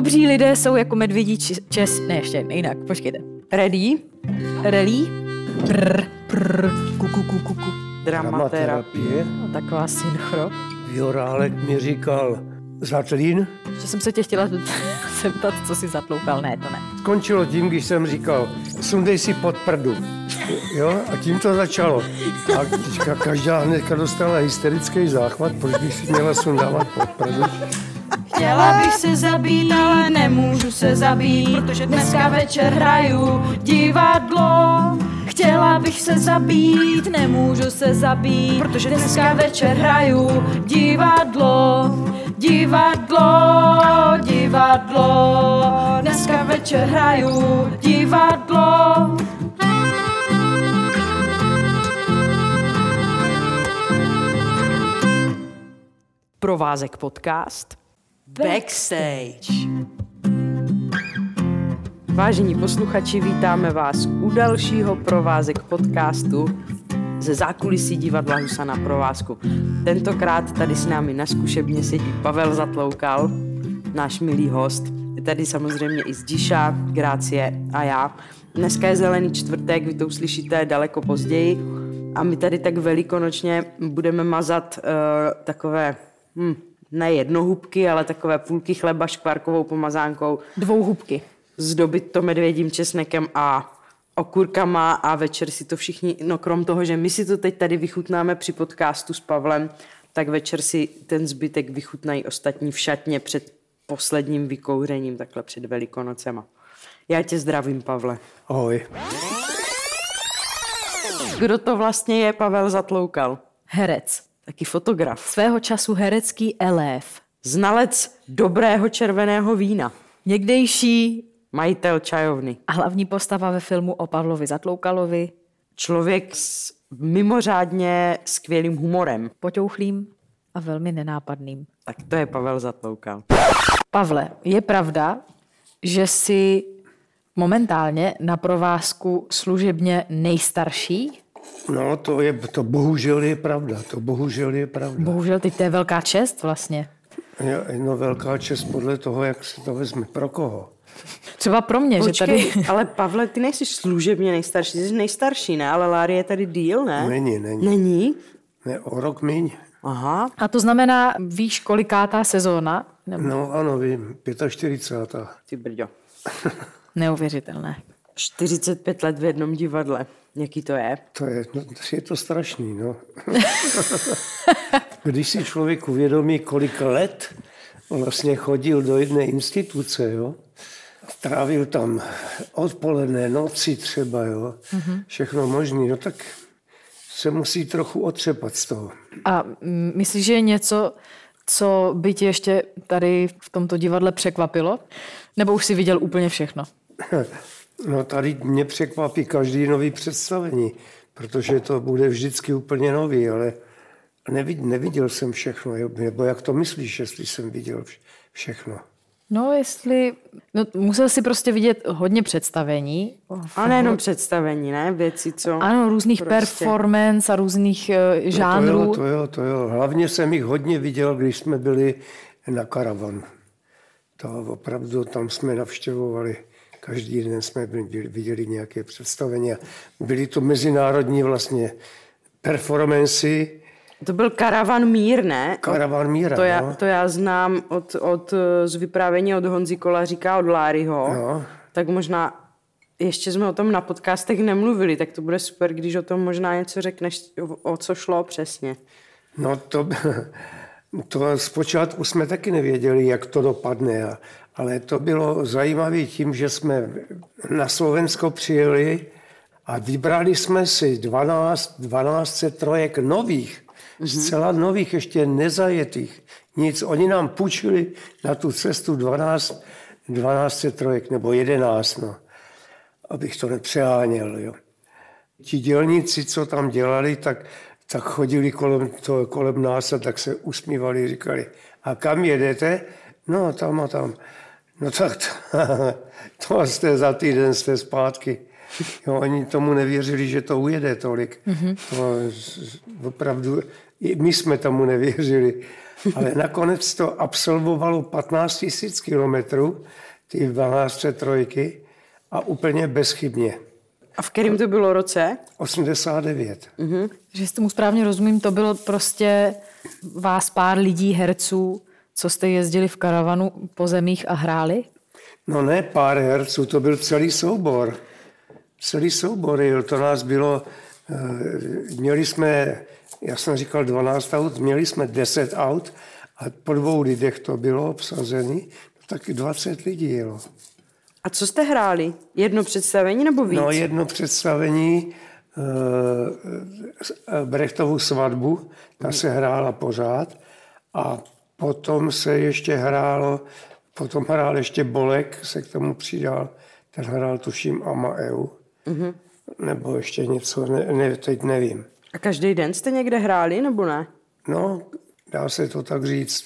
Dobří lidé jsou jako medvědí či- čes... Ne, ještě jinak, počkejte. Ready? Relí? Prr, prr, kuku, kuku, kuku. Dramaterapie. No, taková synchro. Jorálek mi říkal, Zatlín. Že jsem se tě chtěla zeptat, co si zatloukal. Ne, to ne. Skončilo tím, když jsem říkal, sundej si pod prdu. Jo, a tím to začalo. A teďka každá hnedka dostala hysterický záchvat, proč bych si měla sundávat pod prdu. Chtěla bych se zabít, ale nemůžu se zabít, protože dneska večer hraju divadlo. Chtěla bych se zabít, nemůžu se zabít, protože dneska večer hraju divadlo. Divadlo, divadlo, dneska večer hraju divadlo. Provázek podcast Backstage. Vážení posluchači, vítáme vás u dalšího provázek podcastu ze zákulisí divadla Husa na provázku. Tentokrát tady s námi na zkušebně sedí Pavel Zatloukal, náš milý host. Je tady samozřejmě i Zdiša, Grácie a já. Dneska je zelený čtvrtek, vy to uslyšíte daleko později. A my tady tak velikonočně budeme mazat uh, takové, hm, ne jednohubky, ale takové půlky chleba škvárkovou pomazánkou Dvou hubky. zdobit to medvědím česnekem a okurkama a večer si to všichni, no krom toho, že my si to teď tady vychutnáme při podcastu s Pavlem, tak večer si ten zbytek vychutnají ostatní v šatně před posledním vykouřením, takhle před Velikonocema. Já tě zdravím, Pavle. Ahoj. Kdo to vlastně je Pavel Zatloukal? Herec. Taky fotograf. Svého času herecký elév. Znalec dobrého červeného vína. Někdejší Majitel čajovny. a hlavní postava ve filmu o Pavlovi Zatloukalovi, Člověk s mimořádně skvělým humorem. poťouchlým a velmi nenápadným. Tak to je Pavel Zatloukal. Pavle, je pravda, že jsi momentálně na provázku služebně nejstarší? No, to je, to bohužel je pravda, to bohužel je pravda. Bohužel teď to je velká čest vlastně. Je no, velká čest podle toho, jak se to vezme. Pro koho? Třeba pro mě, že Počkej, tady... ale Pavle, ty nejsi služebně nejstarší, ty jsi nejstarší, ne? Ale Lárie je tady díl, ne? Není, není. Není? Ne, o rok míň. Aha. A to znamená, víš, kolikátá sezóna? Nebo No ano, vím, 45. Ty brďo. neuvěřitelné. 45 let v jednom divadle. Jaký to je? To je, no, je to strašný, no. Když si člověk uvědomí, kolik let vlastně chodil do jedné instituce, jo, trávil tam odpoledne, noci třeba, jo, všechno možné, no tak se musí trochu otřepat z toho. A myslíš, že je něco, co by tě ještě tady v tomto divadle překvapilo? Nebo už si viděl úplně všechno? No tady mě překvapí každý nový představení, protože to bude vždycky úplně nový, ale neviděl, neviděl jsem všechno, nebo jak to myslíš, jestli jsem viděl vš- všechno? No, jestli... No, musel si prostě vidět hodně představení. A nejenom představení, ne? Věci, co... Ano, různých Prostě. performance a různých uh, žánrů. No to jo, to jo, to jo. Hlavně jsem jich hodně viděl, když jsme byli na karavanu. To opravdu tam jsme navštěvovali. Každý den jsme viděli nějaké představení. a Byly to mezinárodní vlastně performancy, To byl karavan Mír, ne? karavan míra. To já, no. to já znám od, od, eh, z vyprávění od Honzi Kolaříka, od Láryho. No. Tak možná ještě jsme o tom na podcastech nemluvili, tak to bude super, když o tom možná něco řekneš, o, o co šlo přesně. No to, to zpočátku jsme taky nevěděli, jak to dopadne, ale to bylo zajímavé tím, že jsme na Slovensko přijeli a vybrali jsme si 12, 12 trojek nových, zcela nových, ještě nezajetých. Nic, oni nám půjčili na tu cestu 12, 12 trojek, nebo 11, no, abych to nepřeháněl. Jo. Ti dělníci, co tam dělali, tak, tak chodili kolem, to, kolem nás a tak se usmívali, říkali, a kam jedete? No, tam a tam. No tak to, to jste za týden jste zpátky. Jo, oni tomu nevěřili, že to ujede tolik. Mm-hmm. To opravdu, my jsme tomu nevěřili. Ale nakonec to absolvovalo 15 000 kilometrů, ty 12 trojky, a úplně bezchybně. A v kterém to bylo roce? 89. Mm-hmm. Že si tomu správně rozumím, to bylo prostě vás pár lidí, herců, co jste jezdili v karavanu po zemích a hráli? No ne pár herců, to byl celý soubor. Celý soubor, jo, to nás bylo, eh, měli jsme, já jsem říkal 12 aut, měli jsme 10 aut a po dvou lidech to bylo obsazený, taky 20 lidí jelo. A co jste hráli? Jedno představení nebo víc? No jedno představení, e, Brechtovu svatbu, ta se hrála pořád a potom se ještě hrálo, potom hrál ještě Bolek, se k tomu přidal, ten hrál tuším Amaeu, mm-hmm. nebo ještě něco, ne, ne, teď nevím. A každý den jste někde hráli, nebo ne? No, dá se to tak říct.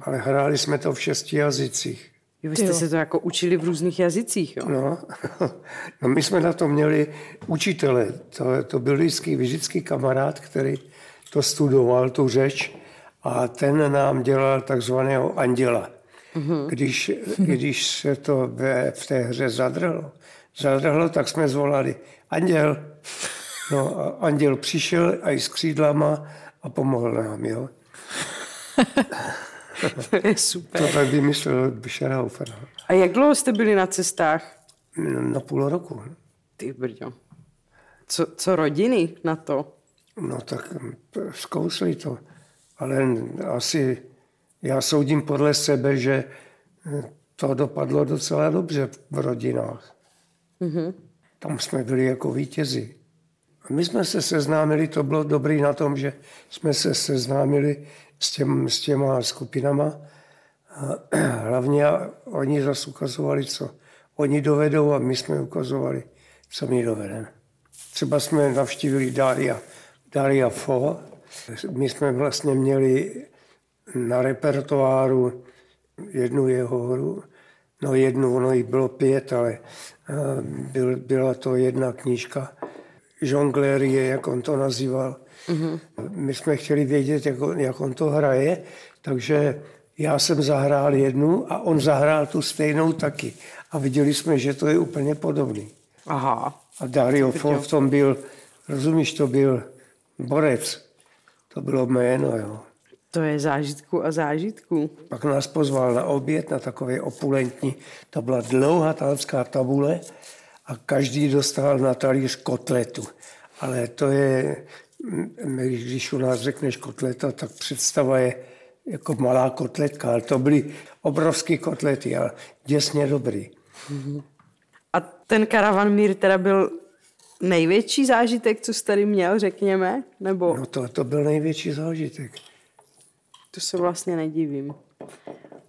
Ale hráli jsme to v šesti jazycích. Jo, vy jste jo. se to jako učili v různých jazycích, jo? No, no my jsme na to měli učitele. To, to byl vždycky, vždycky kamarád, který to studoval, tu řeč, a ten nám dělal takzvaného anděla. Mm-hmm. Když, když se to ve, v té hře zadrhlo, zadrhlo, tak jsme zvolali anděl. No a anděl přišel a i s křídlama a pomohl nám, jo. to je super. To tak vymyslel Bischerhofer. A jak dlouho jste byli na cestách? Na půl roku. Ty brďo. Co, co rodiny na to? No tak hm, zkousli to. Ale asi já soudím podle sebe, že hm, to dopadlo docela dobře v rodinách. Mm-hmm. Tam jsme byli jako vítězi. A my jsme se seznámili, to bylo dobrý na tom, že jsme se seznámili s, těm, s těma skupinama. A hlavně oni zase ukazovali, co oni dovedou a my jsme ukazovali, co my dovedeme. Třeba jsme navštívili Daria, Daria Fo. My jsme vlastně měli na repertoáru jednu jeho hru, no jednu, ono jich bylo pět, ale byl, byla to jedna knížka, žonglérie, jak on to nazýval. Mm-hmm. My jsme chtěli vědět, jak on, jak on to hraje, takže já jsem zahrál jednu a on zahrál tu stejnou taky. A viděli jsme, že to je úplně podobný. Aha. A Dario Fo v tom byl, rozumíš, to byl borec. To bylo jméno, jo. To je zážitku a zážitku. Pak nás pozval na oběd, na takové opulentní, to byla dlouhá talská tabule a každý dostal na talíř kotletu. Ale to je, když u nás řekneš kotleta, tak představa je jako malá kotletka, ale to byly obrovské kotlety a děsně dobrý. A ten karavan mír teda byl největší zážitek, co jsi tady měl, řekněme? Nebo... No to, to byl největší zážitek. To se vlastně nedivím.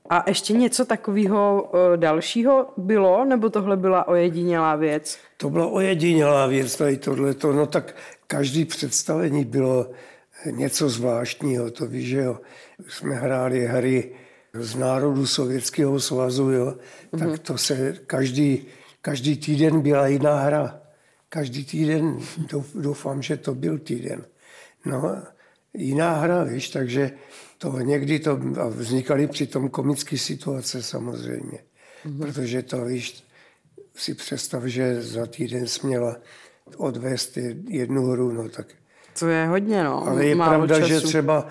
A ještě něco takového uh, dalšího bylo, nebo tohle byla ojedinělá věc? To byla ojedinělá věc, tady tohleto. No tak každý představení bylo něco zvláštního, to víš, že jo. Jsme hráli hry z národu Sovětského svazu, jo, mm-hmm. tak to se každý, každý týden byla jiná hra. Každý týden, doufám, že to byl týden. No, jiná hra, víš, takže to někdy to a vznikaly přitom komické situace samozřejmě. Mm-hmm. Protože to, víš, si představ, že za týden směla odvést jednu hru, no tak... To je hodně, no. Ale je Málo pravda, času. že třeba,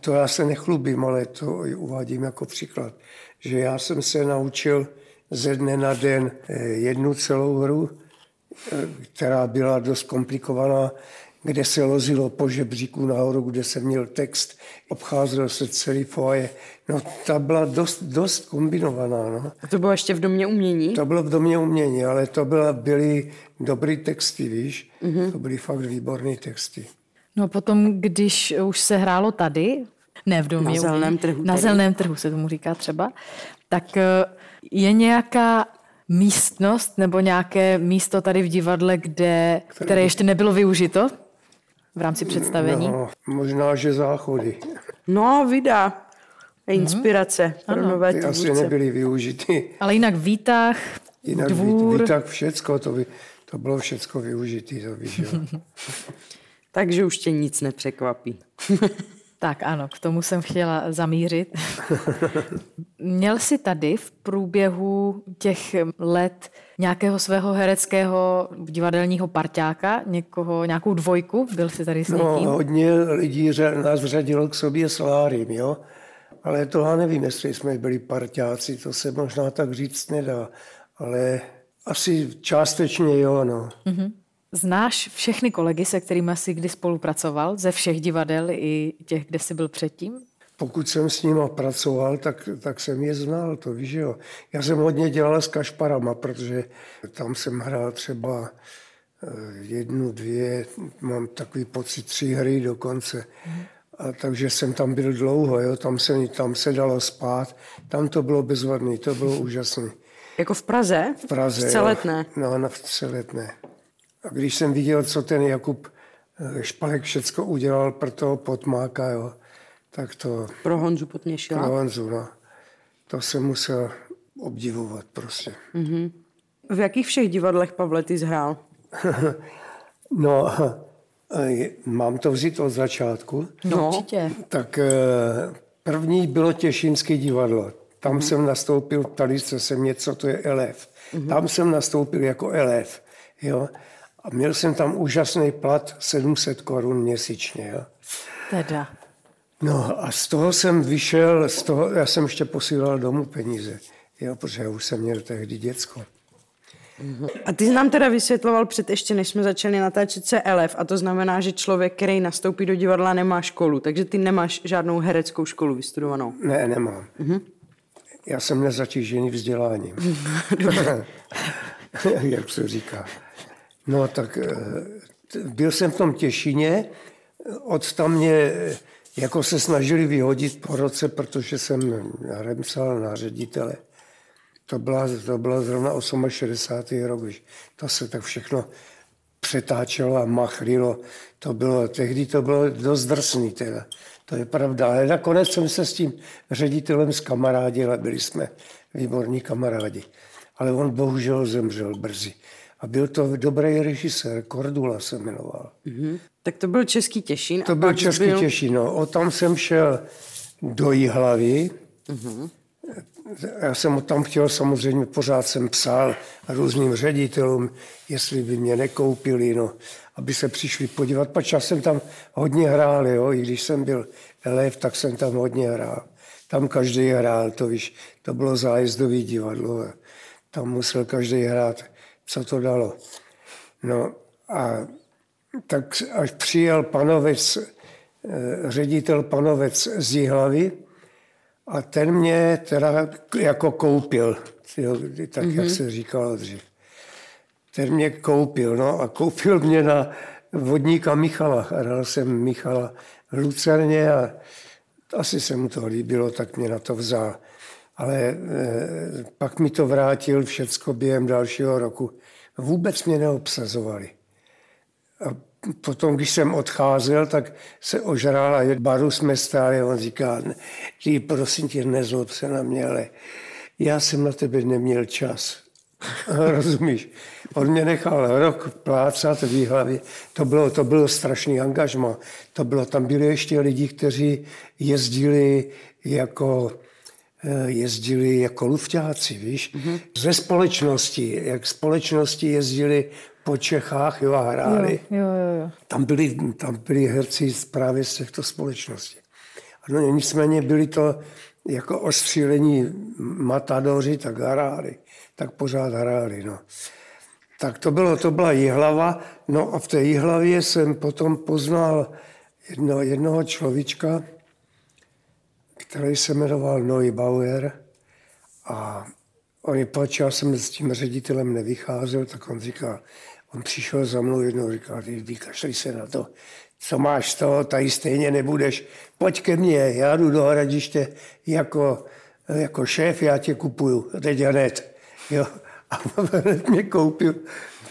to já se nechlubím, ale to uvádím jako příklad, že já jsem se naučil ze dne na den eh, jednu celou hru, eh, která byla dost komplikovaná, kde se lozilo po žebříku nahoru, kde se měl text, obcházel se celý foje. No, ta byla dost, dost kombinovaná. No. A to bylo ještě v domě umění? To bylo v domě umění, ale to byla, byly dobrý texty, víš? Mm-hmm. To byly fakt výborné texty. No potom, když už se hrálo tady, ne v domě, na zeleném trhu, na zeleném trhu se tomu říká třeba, tak eh, je nějaká místnost nebo nějaké místo tady v divadle, kde, které, které ještě nebylo využito? V rámci představení? No, možná, že záchody. No, vida. Inspirace mm-hmm. pro ano. nové Ty asi nebyly využity. Ale jinak výtah, jinak dvůr. výtah, všecko, to, by, to bylo všecko využitý, to víš, jo. Takže už tě nic nepřekvapí. Tak ano, k tomu jsem chtěla zamířit. Měl jsi tady v průběhu těch let nějakého svého hereckého divadelního parťáka, někoho, nějakou dvojku? Byl jsi tady s No, někým? hodně lidí nás řadilo k sobě s Lárym, jo. Ale to já nevím, jestli jsme byli parťáci, to se možná tak říct nedá. Ale asi částečně jo, no. Znáš všechny kolegy, se kterými jsi kdy spolupracoval, ze všech divadel i těch, kde jsi byl předtím? Pokud jsem s nima pracoval, tak, tak jsem je znal, to víš, jo. Já jsem hodně dělal s kašparama, protože tam jsem hrál třeba eh, jednu, dvě, mám takový pocit, tři hry dokonce. A takže jsem tam byl dlouho, jo. Tam, se, tam se dalo spát, tam to bylo bezvadné, to bylo úžasné. Jako v Praze? V Praze, V Celetné. Jo. No, na v Celetné. A když jsem viděl, co ten Jakub eh, Špalek všecko udělal pro toho potmáka, jo, tak to Pro Honzu Potněšila. pro Honzu, no. To jsem musel obdivovat prostě. V jakých všech divadlech, Pavle, ty jsi hrál? No, eh, mám to vzít od začátku. No, Určitě. Tak eh, první bylo Těšínské divadlo. Tam jsem nastoupil, ptali jste se mě, co to je elef. Tam jsem nastoupil jako elef. Jo? A měl jsem tam úžasný plat 700 korun měsíčně. Jo? Teda. No a z toho jsem vyšel, z toho, já jsem ještě posílal domů peníze, jo, protože já už jsem měl tehdy děcko. A ty jsi nám teda vysvětloval před ještě, než jsme začali natáčet se elef, a to znamená, že člověk, který nastoupí do divadla, nemá školu, takže ty nemáš žádnou hereckou školu vystudovanou. Ne, nemám. Já jsem nezatížený vzděláním. Jak se říká. No tak eh, byl jsem v tom Těšině, od tam mě eh, jako se snažili vyhodit po roce, protože jsem remsal na ředitele. To byla, to byla zrovna 68. rok, to se tak všechno přetáčelo a machlilo. To bylo, tehdy to bylo dost drsný teda. To je pravda, ale nakonec jsem se s tím ředitelem zkamarádil a byli jsme výborní kamarádi. Ale on bohužel zemřel brzy. A byl to dobrý režisér, Kordula se jmenoval. Mhm. Tak to byl Český Těšín. To byl Český Těšín. No. O tam jsem šel do Jihlavy. Já jsem tam chtěl samozřejmě, pořád jsem psal různým ředitelům, jestli by mě nekoupili, no, aby se přišli podívat. Pač já jsem tam hodně hrál, jo, i když jsem byl elef, tak jsem tam hodně hrál. Tam každý hrál, to víš, to bylo zájezdový divadlo. Tam musel každý hrát, co to dalo. No a tak až přijel panovec, eh, ředitel panovec z Jihlavy a ten mě teda jako koupil, tak mm-hmm. jak se říkalo dřív. Ten mě koupil, no a koupil mě na vodníka Michala. Hrál jsem Michala v Lucerně a asi se mu to líbilo, tak mě na to vzal. Ale e, pak mi to vrátil všecko během dalšího roku. Vůbec mě neobsazovali. A potom, když jsem odcházel, tak se ožrál a baru jsme stáli a on říká, ty prosím tě, nezlob se na mě, ale já jsem na tebe neměl čas. Rozumíš? On mě nechal rok plácat v Jihlavě. To bylo, to bylo strašný angažma. To bylo, tam byli ještě lidi, kteří jezdili jako eh, jezdili jako lufťáci, víš, mm-hmm. ze společnosti, jak společnosti jezdili po Čechách jo, a hráli. Jo, jo, jo. Tam byli, tam byli herci z- právě z těchto společností. Ano, nicméně byli to jako ostřílení matadoři, tak hráli, tak pořád hráli. No. Tak to, bylo, to byla Jihlava, no a v té Jihlavě jsem potom poznal jedno, jednoho človíčka, který se jmenoval Neubauer a on pač, já jsem s tím ředitelem nevycházel, tak on říkal, on přišel za mnou jednou, říkal, ty vykašli se na to, co máš z toho, tady stejně nebudeš, pojď ke mně, já jdu do hradiště jako, jako šéf, já tě kupuju, teď hned. Jo. A hned mě koupil,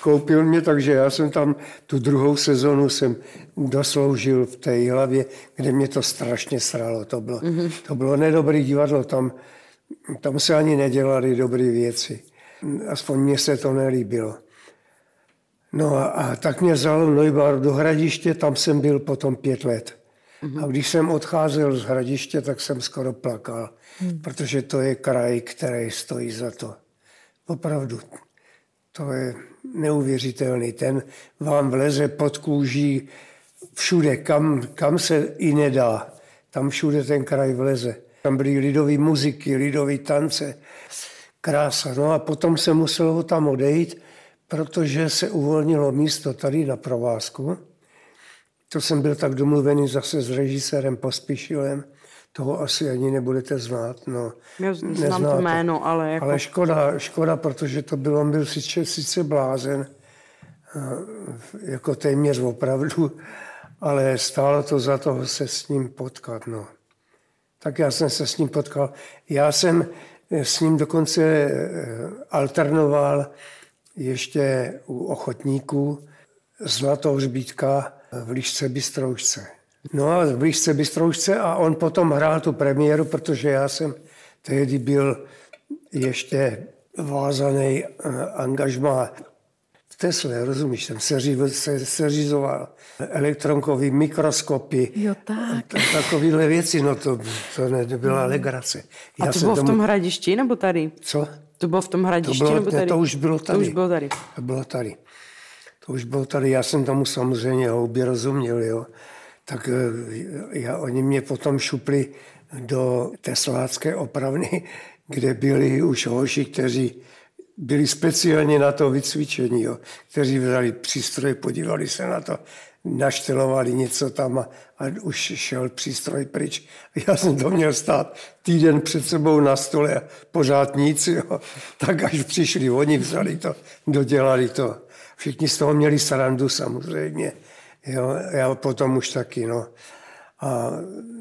koupil mě, takže já jsem tam tu druhou sezonu jsem dosloužil v té hlavě, kde mě to strašně sralo. To bylo, mm-hmm. to bylo nedobrý divadlo, tam, tam se ani nedělaly dobré věci. Aspoň mně se to nelíbilo. No a, a tak mě vzal Neubar do Hradiště, tam jsem byl potom pět let. Mm-hmm. A když jsem odcházel z Hradiště, tak jsem skoro plakal, mm. protože to je kraj, který stojí za to. Opravdu, to je neuvěřitelný. Ten vám vleze pod kůží všude, kam, kam se i nedá. Tam všude ten kraj vleze. Tam byly lidové muziky, lidové tance, krása. No a potom se muselo tam odejít, protože se uvolnilo místo tady na provázku. To jsem byl tak domluvený zase s režisérem Pospíšilem. Toho asi ani nebudete znát. No, Já znám to jméno, ale jako... Ale škoda, škoda, protože to byl, on byl sice, sice blázen, jako téměř opravdu, ale stálo to za to se s ním potkat. No. Tak já jsem se s ním potkal. Já jsem s ním dokonce eh, alternoval ještě u ochotníků Zlatou hřbítka v Líšce Bystroušce. No a v Líšce Bystroušce a on potom hrál tu premiéru, protože já jsem tehdy byl ještě vázaný eh, angažmá v Tesle, rozumíš, jsem se, seřizoval elektronkový mikroskopy. Jo, tak. Takovýhle věci, no to, to nebyla legrace. Já a to bylo tomu... v tom hradišti nebo tady? Co? To bylo v tom hradišti to bylo, nebo tady? To už bylo tady. To už bylo tady. To bylo tady. To už bylo tady. Já jsem tomu samozřejmě hloubě rozuměl, jo. Tak eh, já, oni mě potom šupli do teslácké opravny, kde byli už hoši, kteří byli speciálně na to vycvičení, jo, kteří vzali přístroj, podívali se na to, naštelovali něco tam a, a už šel přístroj pryč. Já jsem to měl stát týden před sebou na stole a pořád nic. Jo. Tak až přišli, oni vzali to, dodělali to. Všichni z toho měli srandu samozřejmě. Jo. Já potom už taky. No. A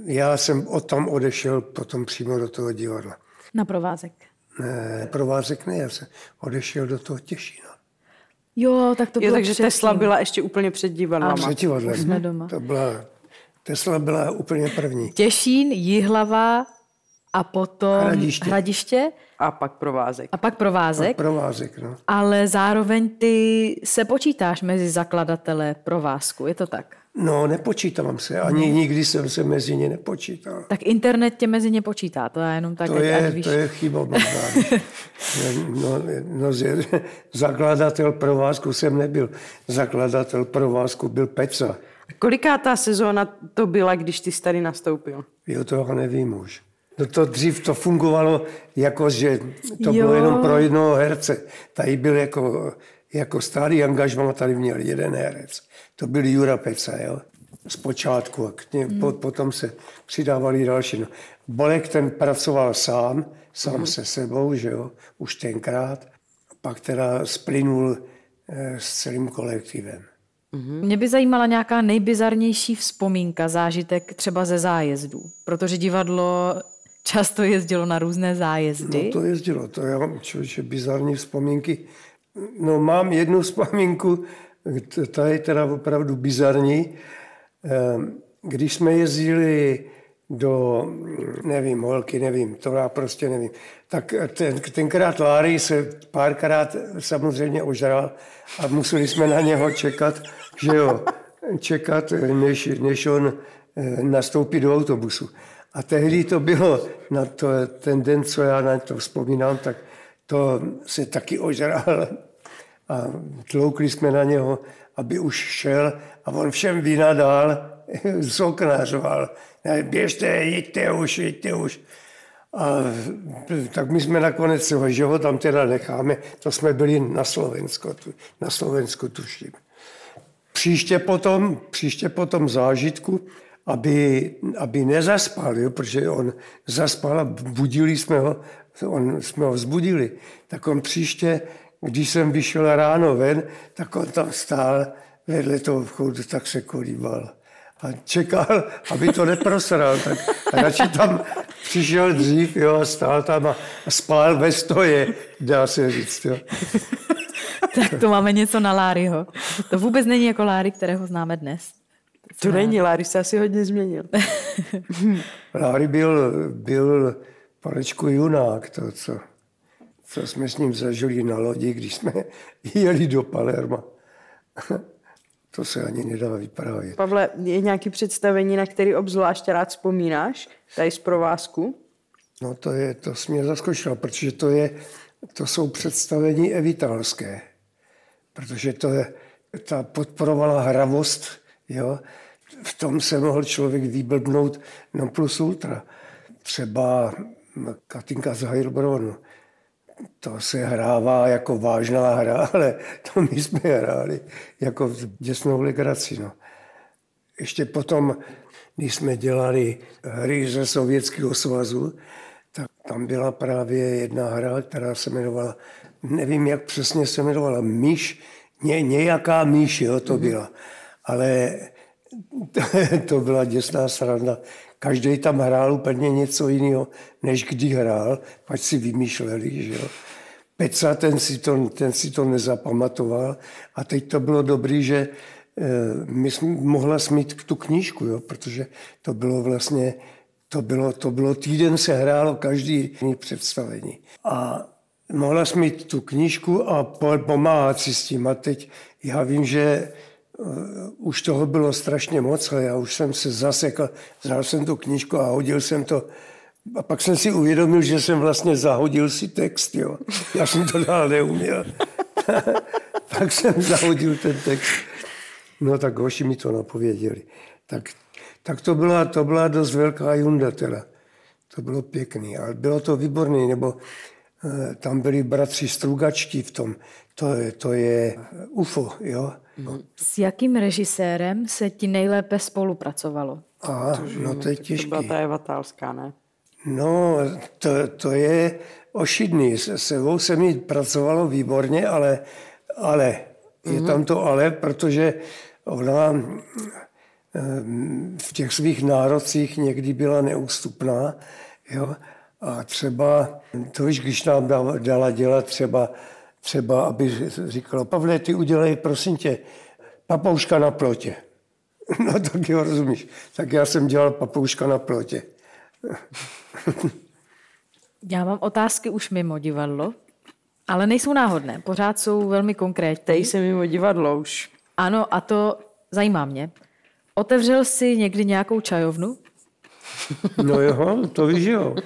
já jsem o tom odešel potom přímo do toho divadla. Na provázek. Ne, provázek ne, já jsem odešel do toho Těšína. Jo, tak to bylo jo, takže předtím. Tesla byla ještě úplně před divadlama. Před divadlem. Jsme doma. To byla, Tesla byla úplně první. Těšín, Jihlava a potom Hradiště. Hradiště A pak provázek. a pak provázek. Provázek, no. Ale zároveň ty se počítáš mezi zakladatele provázku, je to tak? No, nepočítám se. Ani nikdy jsem se mezi ně nepočítal. Tak internet tě mezi ně počítá, to já jenom tak, To ať- je, ať víš. to je chyba možná. no, no, z- zakladatel provázku jsem nebyl. Zakladatel provázku byl Peca. Kolikátá sezóna to byla, když ty jsi tady nastoupil? Jo, to já nevím už. No to dřív to fungovalo jako, že to Jo. bylo jenom pro jednoho herce. Tady byl jako, jako stálý angažmá, tady měl jeden herec. To byl Jura Peca, jo. Zpočátku. A k ně, po, potom se přidávali další. No. Bolek ten pracoval sám, sám se sebou, že jo, už tenkrát. Pak teda splynul eh, s celým kolektivem. Mě by zajímala nějaká nejbizarnější vzpomínka, zážitek třeba ze zájezdů, protože divadlo často jezdilo na různé zájezdy. No to jezdilo, to já mám člověče bizarní vzpomínky. No mám jednu vzpomínku, ta je teda opravdu bizarní. Ehm, Když jsme jezdili do, nevím, holky, nevím, to já prostě nevím, tak ten, tenkrát Láry se párkrát samozřejmě ožral a museli jsme na něho čekat, že jo, čekat, než, než on eh, nastoupí do autobusu. A tehdy to bylo, na to, ten den, co já na to vzpomínám, tak to se taky ožral a tloukli jsme na něho, aby už šel a on všem vynadal, z okna řval, "Ne, běžte, jeďte už, jeďte už. A tak my jsme nakonec, že ho tam teda necháme, to jsme byli na Slovensku, na Slovensku tuším. Příště potom, příště potom zážitku, aby, aby nezaspal, jo, protože on zaspal a budili jsme ho, on, jsme ho vzbudili. Tak on příště, když jsem vyšel ráno ven, tak on tam stál vedle toho vchodu, tak se kolíbal. A čekal, aby to neprosral, tak radši tam přišel dřív jo, a stál tam a, spál ve stoje, dá se říct. Jo. Tak to máme něco na Láryho. To vůbec není jako Láry, kterého známe dnes. To není, Láry se asi hodně změnil. Láry byl, byl palečku junák, to co. co jsme s ním zažili na lodi, když jsme jeli do Palerma. To se ani nedá vyprávět. Pavle, je nějaké představení, na který obzvlášť rád vzpomínáš, tady z provázku? No to, je, to jsi mě zaskočilo, protože to, je, to jsou představení evitalské. Protože to je, ta podporovala hravost, jo. V tom se mohl člověk vyblbnout non plus ultra. Třeba Katinka z Heilbronu. To se hrává jako vážná hra, ale to my jsme hráli jako děsnou legraci. No. Ještě potom, když jsme dělali hry ze Sovětského svazu, tak tam byla právě jedna hra, která se jmenovala, nevím, jak přesně se jmenovala, Myš, ně, nějaká myš, jo, to byla. Ale to, byla děsná sranda. Každý tam hrál úplně něco jiného, než kdy hrál, pak si vymýšleli, že jo. Peca, ten si, to, ten si to nezapamatoval a teď to bylo dobrý, že eh, my jsme, mohla smít tu knížku, jo, protože to bylo vlastně, to bylo, to bylo týden se hrálo každý představení. A mohla smít tu knížku a pomáhat si s tím. A teď já vím, že už toho bylo strašně moc a já už jsem se zasekl, vzal jsem tu knížku a hodil jsem to. A pak jsem si uvědomil, že jsem vlastně zahodil si text. Jo. Já jsem to dál neuměl. pak jsem zahodil ten text. No tak hoši mi to napověděli. Tak, tak to, byla, to byla dost velká junda teda. To bylo pěkný, ale bylo to výborný, nebo tam byli bratři Strugačky v tom. To je, to je UFO, jo. S jakým režisérem se ti nejlépe spolupracovalo? A, no to je těžký. To byla ta ne? No, to, to je ošidný. Se sebou se mi pracovalo výborně, ale, ale je mm-hmm. tam to ale, protože ona v těch svých nárocích někdy byla neústupná. Jo? A třeba, to víš, když nám dala dělat třeba třeba, aby říkala, Pavle, ty udělej, prosím tě, papouška na plotě. No tak jo, rozumíš. Tak já jsem dělal papouška na plotě. Já mám otázky už mimo divadlo, ale nejsou náhodné, pořád jsou velmi konkrétní. Teď se mimo divadlo už. Ano, a to zajímá mě. Otevřel jsi někdy nějakou čajovnu? No jo, to víš jo.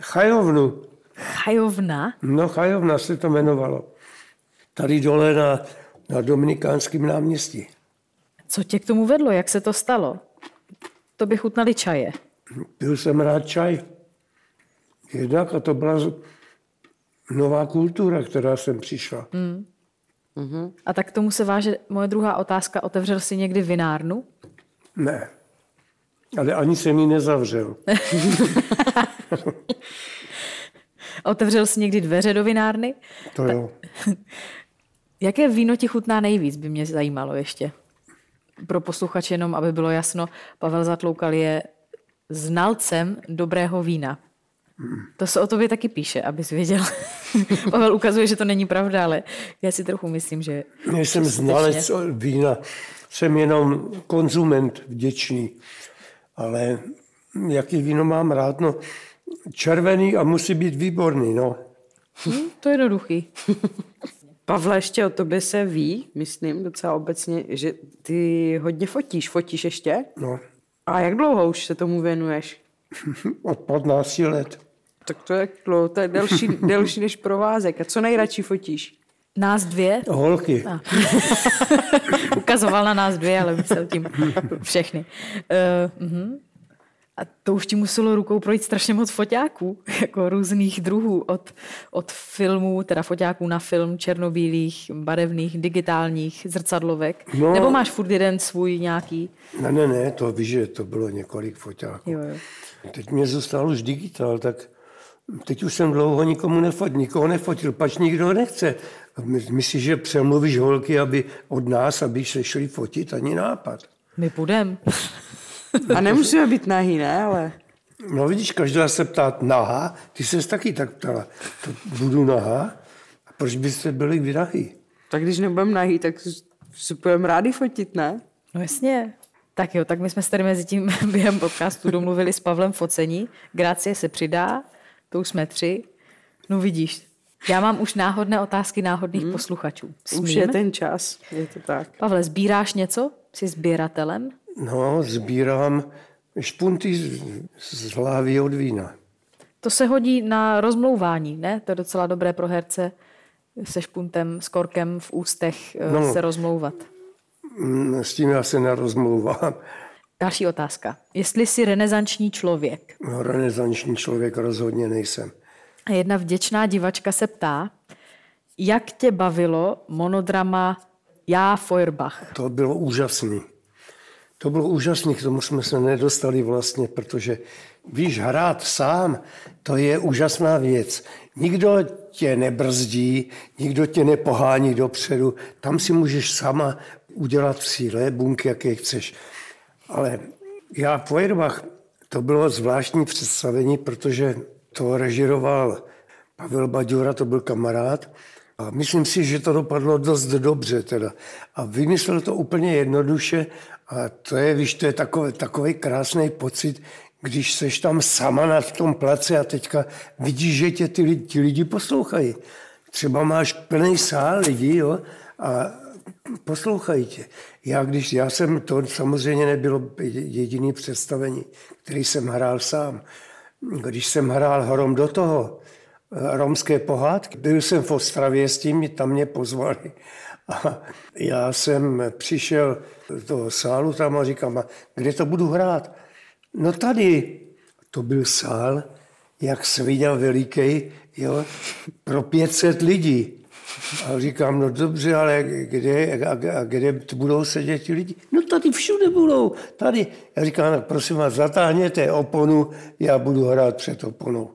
Chajovnu. Chajovna? No, Chajovna se to jmenovalo. Tady dole na, na Dominikánském náměstí. Co tě k tomu vedlo? Jak se to stalo? To by chutnali čaje. Pil jsem rád čaj. Jednak a to byla nová kultura, která sem přišla. Mm. Mm-hmm. A tak k tomu se váže moje druhá otázka. Otevřel jsi někdy vinárnu? Ne. Ale ani jsem ji nezavřel. Otevřel jsi někdy dveře do vinárny? To jo. Jaké víno ti chutná nejvíc, by mě zajímalo ještě. Pro posluchače jenom, aby bylo jasno, Pavel Zatloukal je znalcem dobrého vína. To se o tobě taky píše, abys věděl. Pavel ukazuje, že to není pravda, ale já si trochu myslím, že... Nejsem znalec vína, jsem jenom konzument vděčný. Ale jaký víno mám rád? No, červený a musí být výborný, no. Hmm, to je jednoduchý. Pavle, ještě o tobě se ví, myslím docela obecně, že ty hodně fotíš. Fotíš ještě? No. A jak dlouho už se tomu věnuješ? Od 15 let. Tak to je dlouho, to je delší, delší než provázek. A co nejradši fotíš? Nás dvě? Holky. A. Ukazoval na nás dvě, ale myslel tím všechny. Uh, uh-huh. A to už ti muselo rukou projít strašně moc foťáků, jako různých druhů, od, od filmů, teda foťáků na film, černobílých, barevných, digitálních, zrcadlovek. No, Nebo máš furt jeden svůj nějaký? Ne, ne, ne, to víš, že to bylo několik foťáků. Jo, jo. Teď mě zůstal už digitál, tak teď už jsem dlouho nikomu nefotil, nikoho nefotil, pač nikdo nechce. Myslíš, že přemluvíš holky, aby od nás, aby se šli fotit, ani nápad. My půjdeme. A nemusíme být nahý, ne? Ale... No vidíš, každá se ptá nahá, ty se taky tak ptala. To budu nahá? A proč byste byli vy nahý? Tak když nebudeme nahý, tak si budeme rádi fotit, ne? No jasně. Tak jo, tak my jsme se tady mezi tím během podcastu domluvili s Pavlem focení. Grácie se přidá, to už jsme tři. No vidíš, Já mám už náhodné otázky náhodných hmm. posluchačů. Smím? Už je ten čas, je to tak. Pavle, sbíráš něco? Jsi sběratelem? No, sbírám špunty z, z hlavy od vína. To se hodí na rozmlouvání, ne? To je docela dobré pro herce se špuntem, s korkem v ústech eh, no, se rozmlouvat. Mm, s tím já se nerozmlouvám. Další otázka. Jestli jsi renesanční člověk? No, renesanční člověk rozhodně nejsem. A jedna vděčná divačka se ptá, jak tě bavilo monodrama Já Feuerbach? To bylo úžasný. To bylo úžasný, k tomu jsme se nedostali vlastně, protože víš, hrát sám, to je úžasná věc. Nikdo tě nebrzdí, nikdo tě nepohání dopředu, tam si můžeš sama udělat v síle bunky, jaké chceš. Ale já Feuerbach, to bylo zvláštní představení, protože to režiroval Pavel Baďura, to byl kamarád. A myslím si, že to dopadlo dost dobře teda. A vymyslel to úplně jednoduše a to je, víš, to je takový, takový krásný pocit, když seš tam sama na tom place a teďka vidíš, že tě ty, ty lidi poslouchají. Třeba máš plný sál lidí jo, a poslouchají tě. Já, když, já jsem, to samozřejmě nebylo jediný představení, který jsem hrál sám. Když jsem hrál Hrom do toho, eh, romské pohádky, byl jsem v Ostravě s tím, tam mě pozvali. A já jsem přišel do toho sálu tam a říkám, a kde to budu hrát? No tady. To byl sál, jak se viděl veliký, jo, pro 500 lidí. A říkám, no dobře, ale kde, a, a kde budou sedět ti lidi? No tady všude budou, tady. Já říkám, no, prosím vás, zatáhněte oponu, já budu hrát před oponou.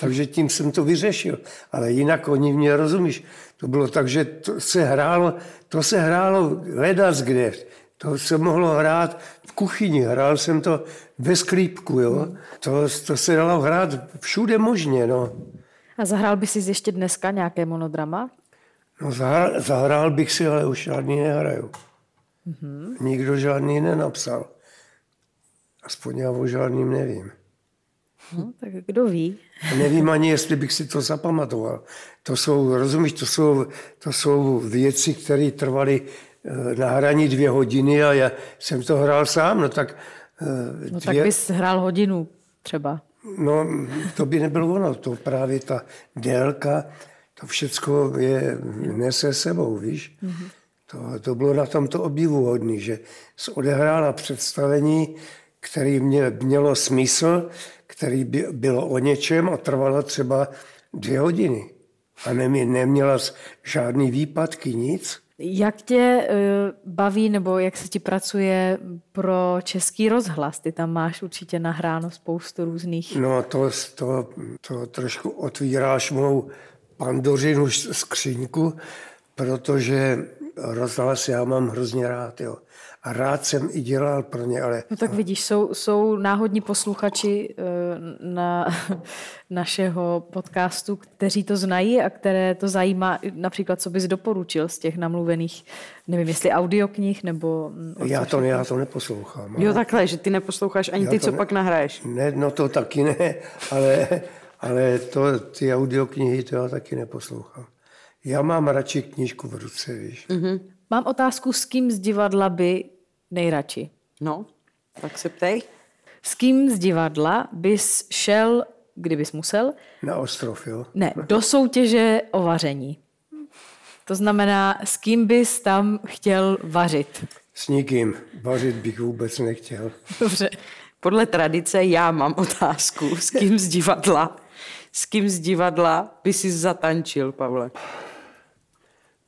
Takže tím jsem to vyřešil. Ale jinak oni mě rozumíš. To bylo tak, že to se hrálo, to se hrálo ledas kde. To se mohlo hrát v kuchyni, hrál jsem to ve sklípku, jo. To, to se dalo hrát všude možně, no. A zahrál by si ještě dneska nějaké monodrama? No zahrál, zahrál bych si, ale už žádný nehraju. Mm-hmm. Nikdo žádný nenapsal. Aspoň já o žádným nevím. No, tak kdo ví? Nevím ani, jestli bych si to zapamatoval. To jsou, rozumíš, to jsou, to jsou věci, které trvaly eh, na hraní dvě hodiny a já jsem to hrál sám, no tak... Eh, dvě... No tak bys hrál hodinu třeba. No, to by nebylo ono, to právě ta délka, to všecko je, nese sebou, víš. Mm-hmm. To, to bylo na tomto obdivu hodný, že se odehrála představení, který mě, mělo smysl, který by, bylo o něčem a trvalo třeba dvě hodiny. A nemě, neměla žádný výpadky, nic. Jak tě uh, baví nebo jak se ti pracuje pro český rozhlas? Ty tam máš určitě nahráno spoustu různých... No to, to, to trošku otvíráš mou pandořinu skříňku, protože rozhlas já mám hrozně rád. Jo a rád jsem i dělal pro ně, ale... No tak vidíš, jsou, jsou náhodní posluchači eh, na našeho podcastu, kteří to znají a které to zajímá, například co bys doporučil z těch namluvených, nevím, jestli audioknih nebo... Mm, já to, já to neposlouchám. Jo, takhle, že ty neposloucháš ani ty, co ne, pak nahraješ. Ne, no to taky ne, ale, ale to, ty audioknihy to já taky neposlouchám. Já mám radši knížku v ruce, víš. Mm-hmm. Mám otázku, s kým z divadla by nejradši? No, tak se ptej. S kým z divadla bys šel, kdybys musel? Na ostrov, jo? Ne, do soutěže o vaření. To znamená, s kým bys tam chtěl vařit? S nikým. Vařit bych vůbec nechtěl. Dobře. Podle tradice já mám otázku. S kým z divadla? S kym z divadla by si zatančil, Pavle?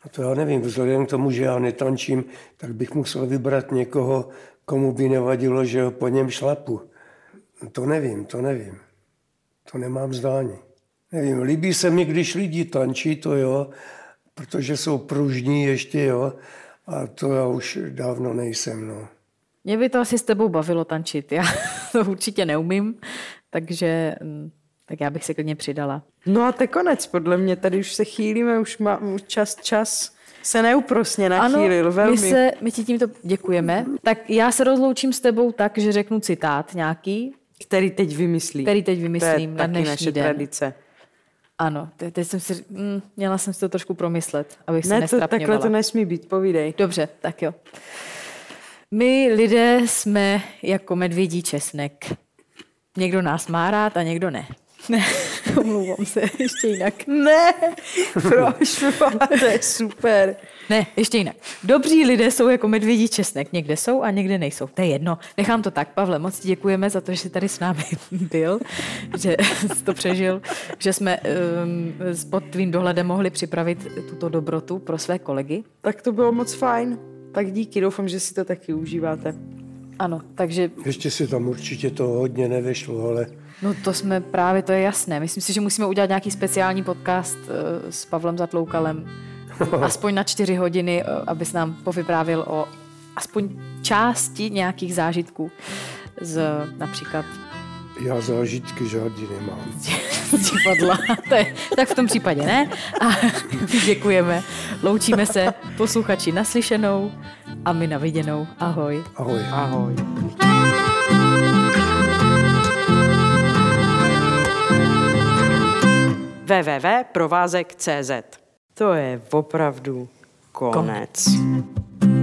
A to já nevím, vzhledem k tomu, že já netančím, tak bych musel vybrat někoho, komu by nevadilo, že ho po něm šlapu. To nevím, to nevím. To nemám zdání. Nevím, líbí se mi, když lidi tančí, to jo, protože jsou pružní ještě, jo, a to já už dávno nejsem, no. Mě by to asi s tebou bavilo tančit. Já to určitě neumím, takže mm, tak já bych se klidně přidala. No a to konec, podle mě tady už se chýlíme, už má už čas, čas se neúprosně nachýlil ano, velmi. My, se, my ti tímto děkujeme. Tak já se rozloučím s tebou tak, že řeknu citát nějaký. Který teď vymyslí. Který teď vymyslím to je na dnešní naše den. tradice. Ano, te- teď jsem si, mm, měla jsem si to trošku promyslet, abych se Ne, to, nestrapňovala. takhle to nesmí být, povídej. Dobře, tak jo. My lidé jsme jako medvědí česnek. Někdo nás má rád a někdo ne. Ne, omlouvám se, ještě jinak. Ne, proč, to je super. Ne, ještě jinak. Dobří lidé jsou jako medvědí česnek. Někde jsou a někde nejsou. To je jedno. Nechám to tak. Pavle, moc děkujeme za to, že jsi tady s námi byl, že jsi to přežil, že jsme um, pod tvým dohledem mohli připravit tuto dobrotu pro své kolegy. Tak to bylo moc fajn. Tak díky, doufám, že si to taky užíváte. Ano, takže Ještě si tam určitě to hodně nevešlo, ale no to jsme právě, to je jasné. Myslím si, že musíme udělat nějaký speciální podcast uh, s Pavlem Zatloukalem. Aspoň na čtyři hodiny, uh, abys nám povyprávil o aspoň části nějakých zážitků z například já zážitky žádný nemám. z divadla. To je, tak v tom případě ne. A děkujeme. Loučíme se posluchači naslyšenou a my na viděnou. Ahoj. Ahoj. Ahoj. www.provázek.cz To je opravdu konec. konec.